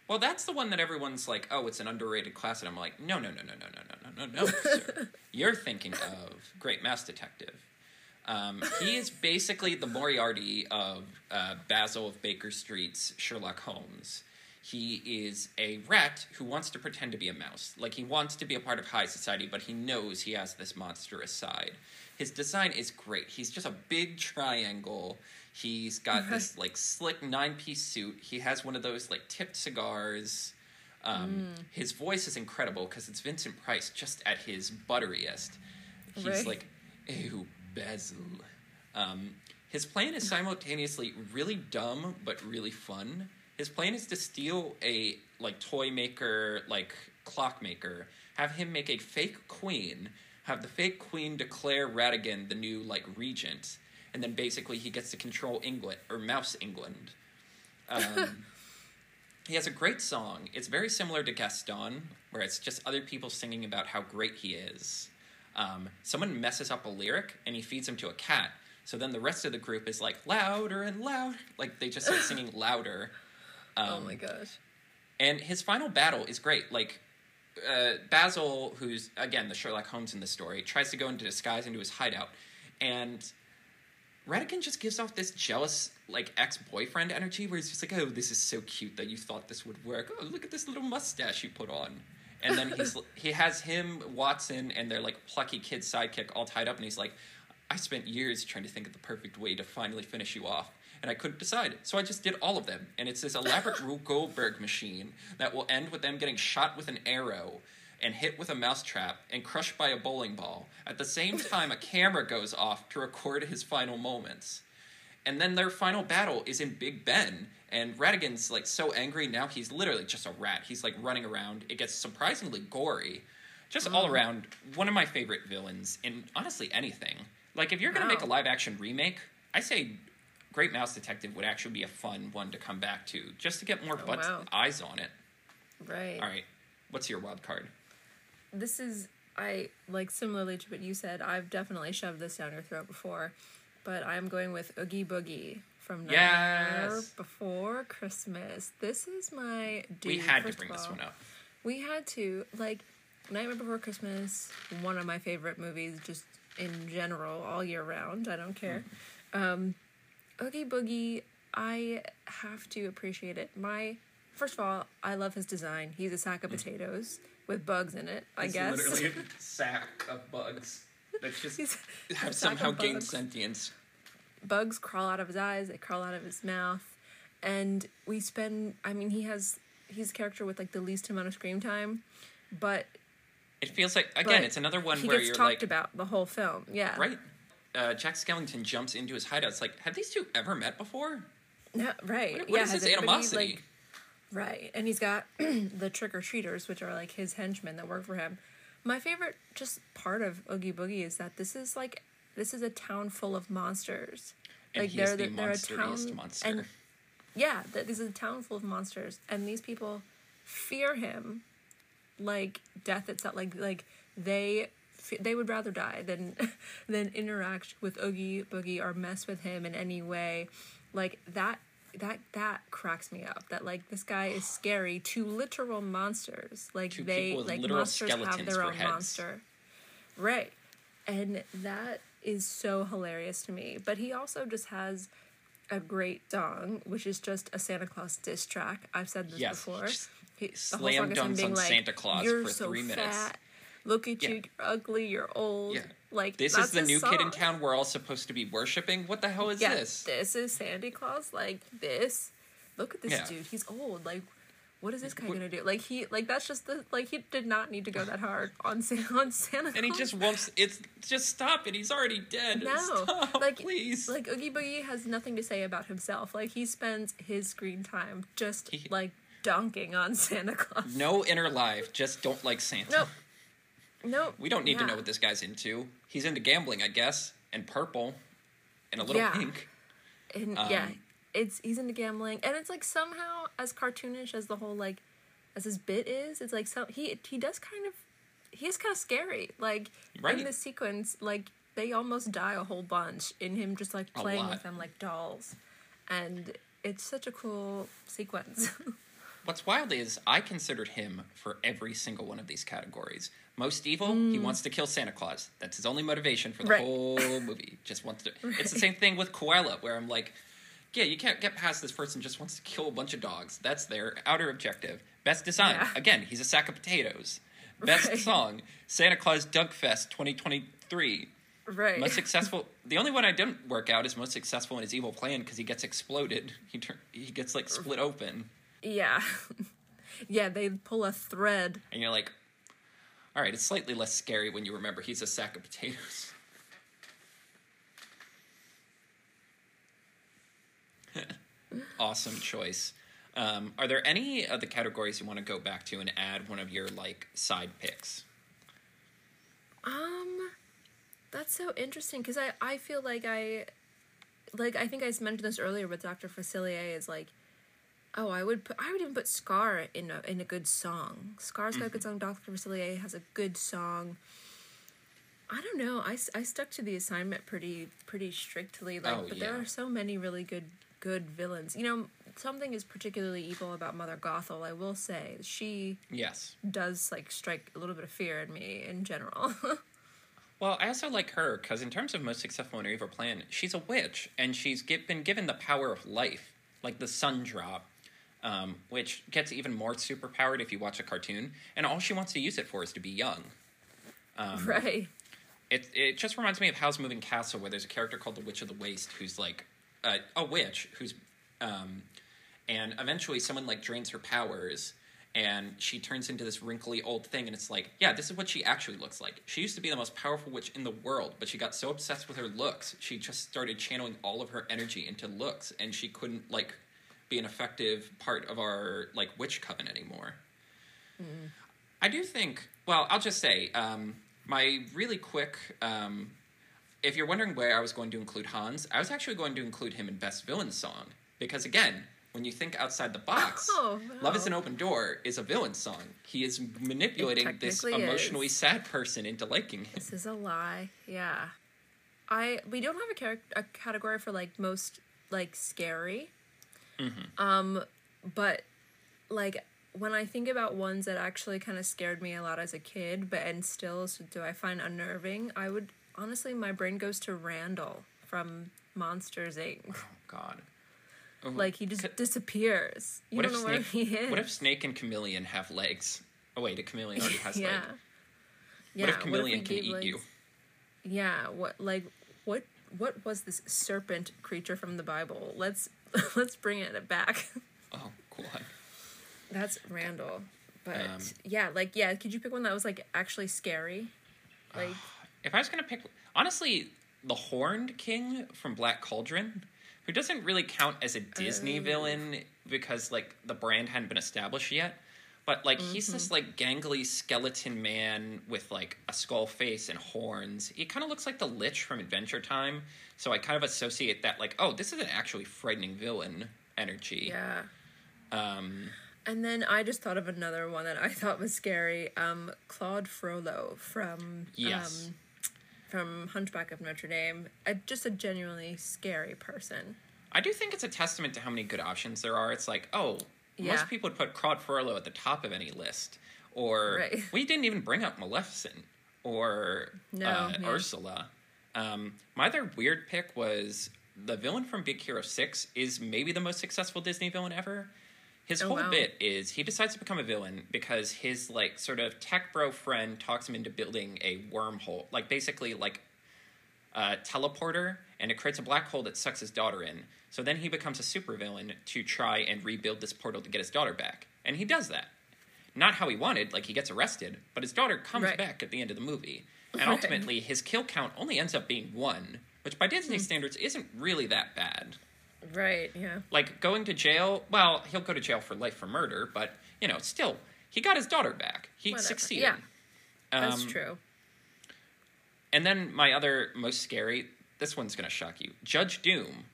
S1: Well, that's the one that everyone's like, oh, it's an underrated classic." I'm like, no, no, no, no, no, no, no, no, no, no, sir. You're thinking of Great Mouse Detective. Um, he is basically the Moriarty of uh, Basil of Baker Street's Sherlock Holmes. He is a rat who wants to pretend to be a mouse. Like, he wants to be a part of high society, but he knows he has this monstrous side. His design is great. He's just a big triangle. He's got this, like, slick nine piece suit. He has one of those, like, tipped cigars. Um, His voice is incredible because it's Vincent Price just at his butteriest. He's
S2: Right.
S1: like, ew, Basil. Um, his plan is simultaneously really dumb but really fun. His plan is to steal a like toy maker, like clockmaker, have him make a fake queen, have the fake queen declare Ratigan the new like regent, and then basically he gets to control England or Mouse England. Um, he has a great song. It's very similar to Gaston, where it's just other people singing about how great he is. Um, someone messes up a lyric and he feeds him to a cat. So then the rest of the group is like louder and louder, like they just start singing louder. Um,
S2: oh my gosh.
S1: and his final battle is great. Like uh, Basil, who's again the Sherlock Holmes in this story, tries to go into disguise into his hideout, and Ratigan just gives off this jealous, like ex boyfriend energy, where he's just like, "Oh, this is so cute that you thought this would work. Oh, look at this little mustache you put on." And then he's he has him, Watson, and their like plucky kid sidekick all tied up, and he's like, "I spent years trying to think of the perfect way to finally finish you off." And I couldn't decide, so I just did all of them. And it's this elaborate Rube Goldberg machine that will end with them getting shot with an arrow and hit with a mousetrap and crushed by a bowling ball. At the same time, a camera goes off to record his final moments. And then their final battle is in Big Ben, And Ratigan's like so angry now. He's literally just a rat. He's like running around. It gets surprisingly gory. Just all
S2: Mm.
S1: around, one of my favorite villains in honestly anything. Like if you're gonna make a live action remake, I say Great Mouse Detective would actually be a fun one to come back to, just to get more
S2: Oh,
S1: butts
S2: wow.
S1: eyes on it.
S2: Right.
S1: All right, what's your wild card?
S2: This is I like similarly to what you said. I've definitely shoved this down your throat before, but I'm going with Oogie Boogie from Nightmare
S1: Yes.
S2: Before Christmas. This is my dude.
S1: we had to bring this one up.
S2: We had to like Nightmare Before Christmas. One of my favorite movies, just in general, all year round. I don't care. Um, Oogie Boogie. I have to appreciate it. My first of all, I love his design. He's a sack of mm. potatoes with bugs in it. I
S1: It's
S2: guess.
S1: literally a sack of bugs that just
S2: He's
S1: have
S2: sack
S1: somehow gained
S2: bugs.
S1: sentience.
S2: bugs crawl out of his eyes, they crawl out of his mouth, and we spend. I mean, he has he's a character with like the least amount of screen time, but
S1: It feels like again,
S2: but
S1: it's another one
S2: he
S1: where
S2: gets
S1: you're
S2: talked
S1: like,
S2: about the whole film. Yeah,
S1: right? Uh, Jack Skellington jumps into his hideout. It's like, have these two ever met before?
S2: Yeah, right.
S1: What, what
S2: yeah,
S1: is this animosity?
S2: like- right, and he's got the trick or treaters, which are like his henchmen that work for him. My favorite just part of Oogie Boogie is that this is like this is a town full of monsters.
S1: and
S2: like they're
S1: the
S2: the- they're a town-
S1: monster.
S2: and Yeah, that this is a town full of monsters, and these people fear him like death itself. Like like they they would rather die than than interact with Oogie Boogie or mess with him in any way. Like that that that cracks me up. That like this guy is scary to literal monsters. Like
S1: To
S2: they like monsters have their own
S1: heads.
S2: monster. Right. And that is so hilarious to me. But he also just has a great song, which is just a Santa Claus diss track. I've said this
S1: Yes,
S2: before. He, the
S1: slam
S2: whole
S1: dunks
S2: being
S1: on
S2: like,
S1: Santa Claus
S2: You're
S1: for
S2: so
S1: three minutes."
S2: fat. Look at
S1: Yeah.
S2: you, you're ugly, you're old.
S1: Yeah.
S2: Like
S1: this is the new kid in town we're all supposed to be worshiping. What the hell is
S2: Yeah,
S1: this?
S2: this is Santa Claus. Like this. Look at this
S1: Yeah.
S2: dude. He's old. Like, what is this guy gonna do? Like he, like that's just the like he did not need to go that hard on on Santa.
S1: And he just wants it's just stop it. He's already dead.
S2: No,
S1: Stop,
S2: like
S1: please.
S2: like Oogie Boogie has nothing to say about himself. Like he spends his screen time just
S1: He-
S2: like dunking on Santa Claus.
S1: no inner life. Just don't like Santa.
S2: Nope. Nope.
S1: We don't need to know what this guy's into. He's into gambling, I guess, and purple, and a little
S2: Yeah.
S1: pink.
S2: And
S1: Um,
S2: yeah, it's he's into gambling, and it's like somehow as cartoonish as the whole like as his bit is, it's like so he he does kind of he is kind of scary. Like
S1: Right.
S2: in this sequence, like they almost die a whole bunch in him just like playing with them like dolls, and it's such a cool sequence.
S1: What's wild is I considered him for every single one of these categories. Most evil, he wants to kill Santa Claus. That's his only motivation for the
S2: Mm. Right.
S1: whole movie. Just wants to. It's the same thing with Cruella, where I'm like, yeah, you can't get past this person just wants to kill a bunch of dogs. That's their outer objective. Best design,
S2: Yeah.
S1: again, he's a sack of potatoes. Best
S2: Right.
S1: song, Santa Claus Dunk Fest 2023.
S2: right.
S1: Most successful. The only one I didn't work out is most successful in his evil plan because he gets exploded. He tur- he gets like split open,
S2: Yeah. yeah, they pull a thread.
S1: and you're like, all right, it's slightly less scary when you remember he's a sack of potatoes. awesome choice. Um, are there any of the categories you want to go back to and add one of your like side picks?
S2: Um that's so interesting cuz I I feel like I like I think I mentioned this earlier with Dr. Facilier is like oh, I would put I would even put Scar in a in a good song. Scar's got a good mm-hmm. song, Dr. Facilier has a good song. I don't know. I, I stuck to the assignment pretty pretty strictly like
S1: Oh,
S2: but there are so many really good good villains. You know, something is particularly evil about Mother Gothel, I will say. She
S1: Yes.
S2: does like strike a little bit of fear in me in general.
S1: Well, I also like her because in terms of most successful in her evil plan, she's a witch and she's gi- been given the power of life, like the sun drop, um, which gets even more superpowered if you watch a cartoon. And all she wants to use it for is to be young. Um,
S2: right.
S1: It it just reminds me of Howl's Moving Castle, where there's a character called the Witch of the Waste who's like uh, a witch who's, um, and eventually someone like drains her powers, and she turns into this wrinkly old thing, and it's like, yeah, this is what she actually looks like. She used to be the most powerful witch in the world, but she got so obsessed with her looks, she just started channeling all of her energy into looks, and she couldn't like be an effective part of our like witch coven anymore. I do think. Well, I'll just say um, my really quick. Um, if you're wondering where I was going to include Hans, I was actually going to include him in best villain song because again, when you think outside the box,
S2: Oh,
S1: "Love Is an Open Door" is a villain song. He is manipulating this emotionally
S2: is.
S1: sad person into liking him.
S2: This is a lie. Yeah. I we don't have a character a category for like most like scary.
S1: Mm-hmm.
S2: Um but like when I think about ones that actually kind of scared me a lot as a kid, but and still s- do I find unnerving, I would honestly my brain goes to Randall from Monsters Inc.
S1: Oh God. Oh,
S2: Like he just
S1: could-
S2: disappears. You
S1: what
S2: don't
S1: if
S2: know where
S1: Snake?
S2: he is.
S1: What if Snake and Chameleon have legs? Oh wait, a chameleon already has
S2: yeah.
S1: legs.
S2: Yeah.
S1: What if chameleon can
S2: gave
S1: eat you?
S2: Yeah, what like what what was this serpent creature from the Bible? Let's let's bring it back.
S1: Oh, cool.
S2: That's Randall. But
S1: Um,
S2: yeah, like yeah, could you pick one that was like actually scary? Like
S1: If I was gonna pick, honestly, the Horned King from Black Cauldron, who doesn't really count as a Disney
S2: Oh.
S1: villain because like the brand hadn't been established yet. But like he's
S2: Mm-hmm.
S1: this like gangly skeleton man with like a skull face and horns. He kind of looks like the Lich from Adventure Time. So I kind of associate that like, oh, this is an actually frightening villain energy.
S2: yeah.
S1: Um,
S2: And then I just thought of another one that I thought was scary. Um, Claude Frollo from
S1: Yes.
S2: um, from Hunchback of Notre Dame. A, just a genuinely scary person.
S1: I do think it's a testament to how many good options there are. It's like, oh,
S2: Yeah.
S1: most people would put Claude Frollo at the top of any list, or
S2: Right.
S1: we didn't even bring up Maleficent or
S2: No,
S1: uh,
S2: yeah.
S1: Ursula. Um, my other weird pick was the villain from Big Hero Six is maybe the most successful Disney villain ever. His
S2: Oh,
S1: whole
S2: wow.
S1: bit is he decides to become a villain because his like sort of tech bro friend talks him into building a wormhole, like basically like a teleporter, and it creates a black hole that sucks his daughter in. So then he becomes a supervillain to try and rebuild this portal to get his daughter back, and he does that. Not how he wanted, like he gets arrested, but his daughter comes
S2: Right.
S1: back at the end of the movie, and
S2: Right.
S1: ultimately his kill count only ends up being one, which by Disney
S2: Hmm.
S1: standards isn't really that bad
S2: Right. Yeah.
S1: like going to jail well he'll go to jail for life for murder but you know still he got his daughter back he
S2: Whatever.
S1: succeeded
S2: Yeah. That's
S1: Um,
S2: true.
S1: and then my other most scary this one's gonna shock you judge doom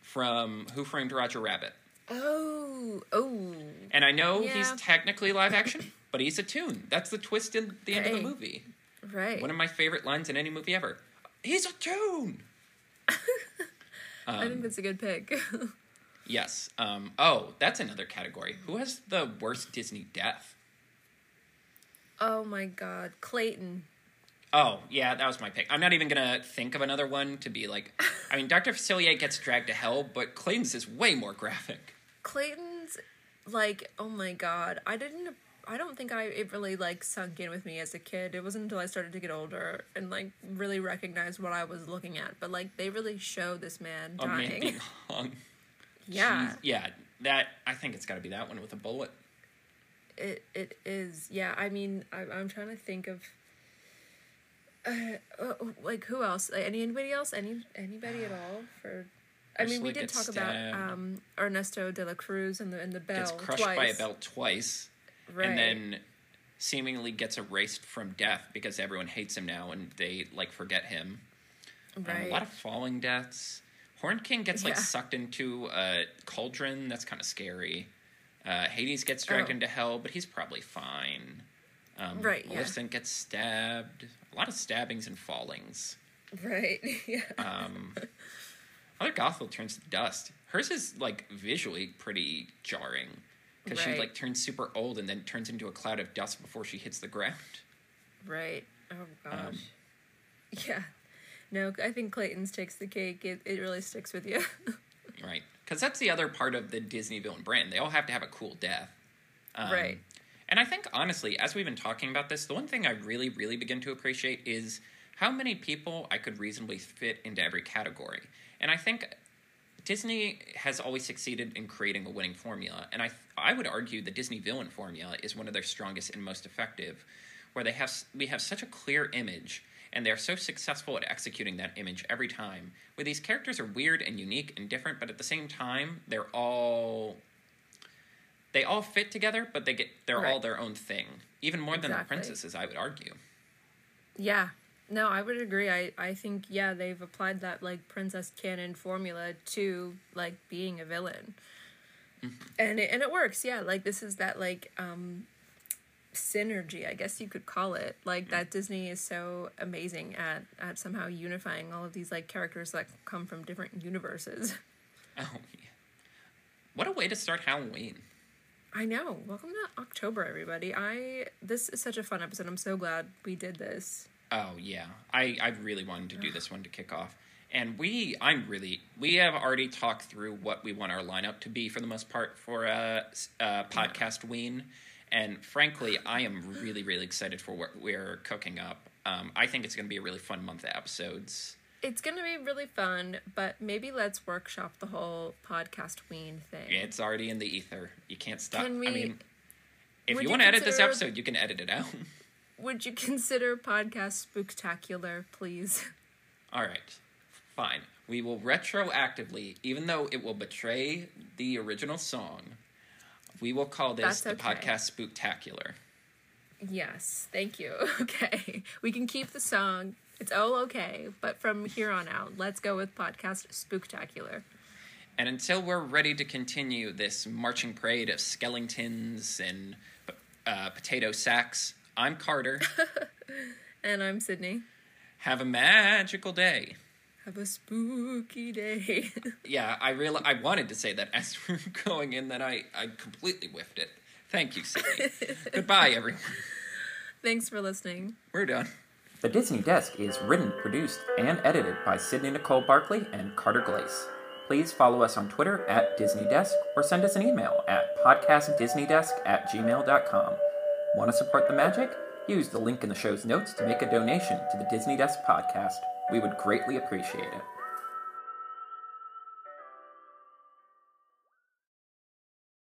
S1: from who framed roger rabbit
S2: Oh. Oh.
S1: and i know
S2: Yeah.
S1: he's technically live action but he's a toon that's the twist in the end of the movie
S2: Right.
S1: one of my favorite lines in any movie ever he's a toon
S2: I think that's a good pick.
S1: yes um, oh that's another category who has the worst disney death
S2: oh my God, Clayton.
S1: Oh, yeah, that was my pick. I'm not even gonna think of another one to be like. I mean, Dr. Facilier gets dragged to hell, but Clayton's is way more graphic.
S2: Clayton's like, oh my God, I didn't. I don't think I it really like sunk in with me as a kid. It wasn't until I started to get older and like really recognized what I was looking at. But like they really show this man
S1: A man
S2: dying.
S1: being hung.
S2: yeah,
S1: Jeez. yeah. That I think it's got to be that one with a bullet.
S2: it it is. Yeah, I mean, I, I'm trying to think of. Uh, uh, like who else? Like, anybody else? Any anybody at all? For, I mean, we did talk about um Ernesto de la Cruz and the and the bell
S1: Gets crushed
S2: twice.
S1: by a belt twice,
S2: right?
S1: and then seemingly gets erased from death because everyone hates him now and they like forget him. Um,
S2: right.
S1: a lot of falling deaths. Horn King gets like
S2: Yeah.
S1: sucked into a cauldron. That's kind of scary. Uh, Hades gets dragged
S2: Oh.
S1: into hell, but he's probably fine. Um,
S2: Right, yeah.
S1: Maleficent gets stabbed. A lot of stabbings and fallings.
S2: right. yeah.
S1: Um, Mother Gothel turns to dust. Hers is like visually pretty jarring because she like turns super old and then turns into a cloud of dust before she hits the ground.
S2: Right. Oh gosh.
S1: Um,
S2: yeah. No, I think Clayton's takes the cake. It it really sticks with you.
S1: Right. Because that's the other part of the Disney villain brand. They all have to have a cool death. Um,
S2: Right.
S1: And I think, honestly, as we've been talking about this, the one thing I really, really begin to appreciate is how many people I could reasonably fit into every category. And I think Disney has always succeeded in creating a winning formula. And I, I would argue the Disney villain formula is one of their strongest and most effective, where they have we have such a clear image. and they're so successful at executing that image every time. Where these characters are weird and unique and different, but at the same time, they're all they all fit together, but they get they're all their own thing. Even more than the princesses, I would argue.
S2: Yeah. No, I would agree. I, I think yeah, they've applied that like princess canon formula to like being a villain. And it and it works, yeah. Like this is that like um synergy, I guess you could call it. Like that Disney is so amazing at at somehow unifying all of these like characters that come from different universes.
S1: Oh, yeah. What a way to start Halloween.
S2: I know. Welcome to October everybody. I this is such a fun episode. I'm so glad we did this.
S1: Oh yeah, I I really wanted to do this one to kick off, and we I'm really we have already talked through what we want our lineup to be for the most part for a, uh podcast ween, and frankly I am really really excited for what we're cooking up. Um, I think it's going to be a really fun month of episodes.
S2: It's gonna be really fun, but maybe let's workshop the whole podcast ween thing.
S1: It's already in the ether. You can't stop.
S2: Can
S1: I
S2: we-
S1: mean, if you want to edit this episode, you can edit it out.
S2: Would you consider podcast spooktacular, please?
S1: All right, fine. We will retroactively, even though it will betray the original song, we will call this
S2: That's
S1: the podcast Spooktacular.
S2: Yes, thank you. Okay, we can keep the song. It's all okay, but from here on out, let's go with podcast spooktacular.
S1: And until we're ready to continue this marching parade of skeletons and uh, potato sacks, I'm Carter.
S2: And I'm Sydney.
S1: Have a magical day.
S2: Have a spooky day.
S1: Yeah, I real I wanted to say that as we were going in, then I, I completely whiffed it. Thank you, Sydney. Goodbye, everyone.
S2: Thanks for listening.
S1: We're done.
S3: The Disney Desk is written, produced, and edited by Sydney Nicole Barkley and Carter Glace. Please follow us on Twitter at Disney Desk or send us an email at podcastdisneydesk at gmail.com. Want to support the magic? Use the link in the show's notes to make a donation to the Disney Desk podcast. We would greatly appreciate it.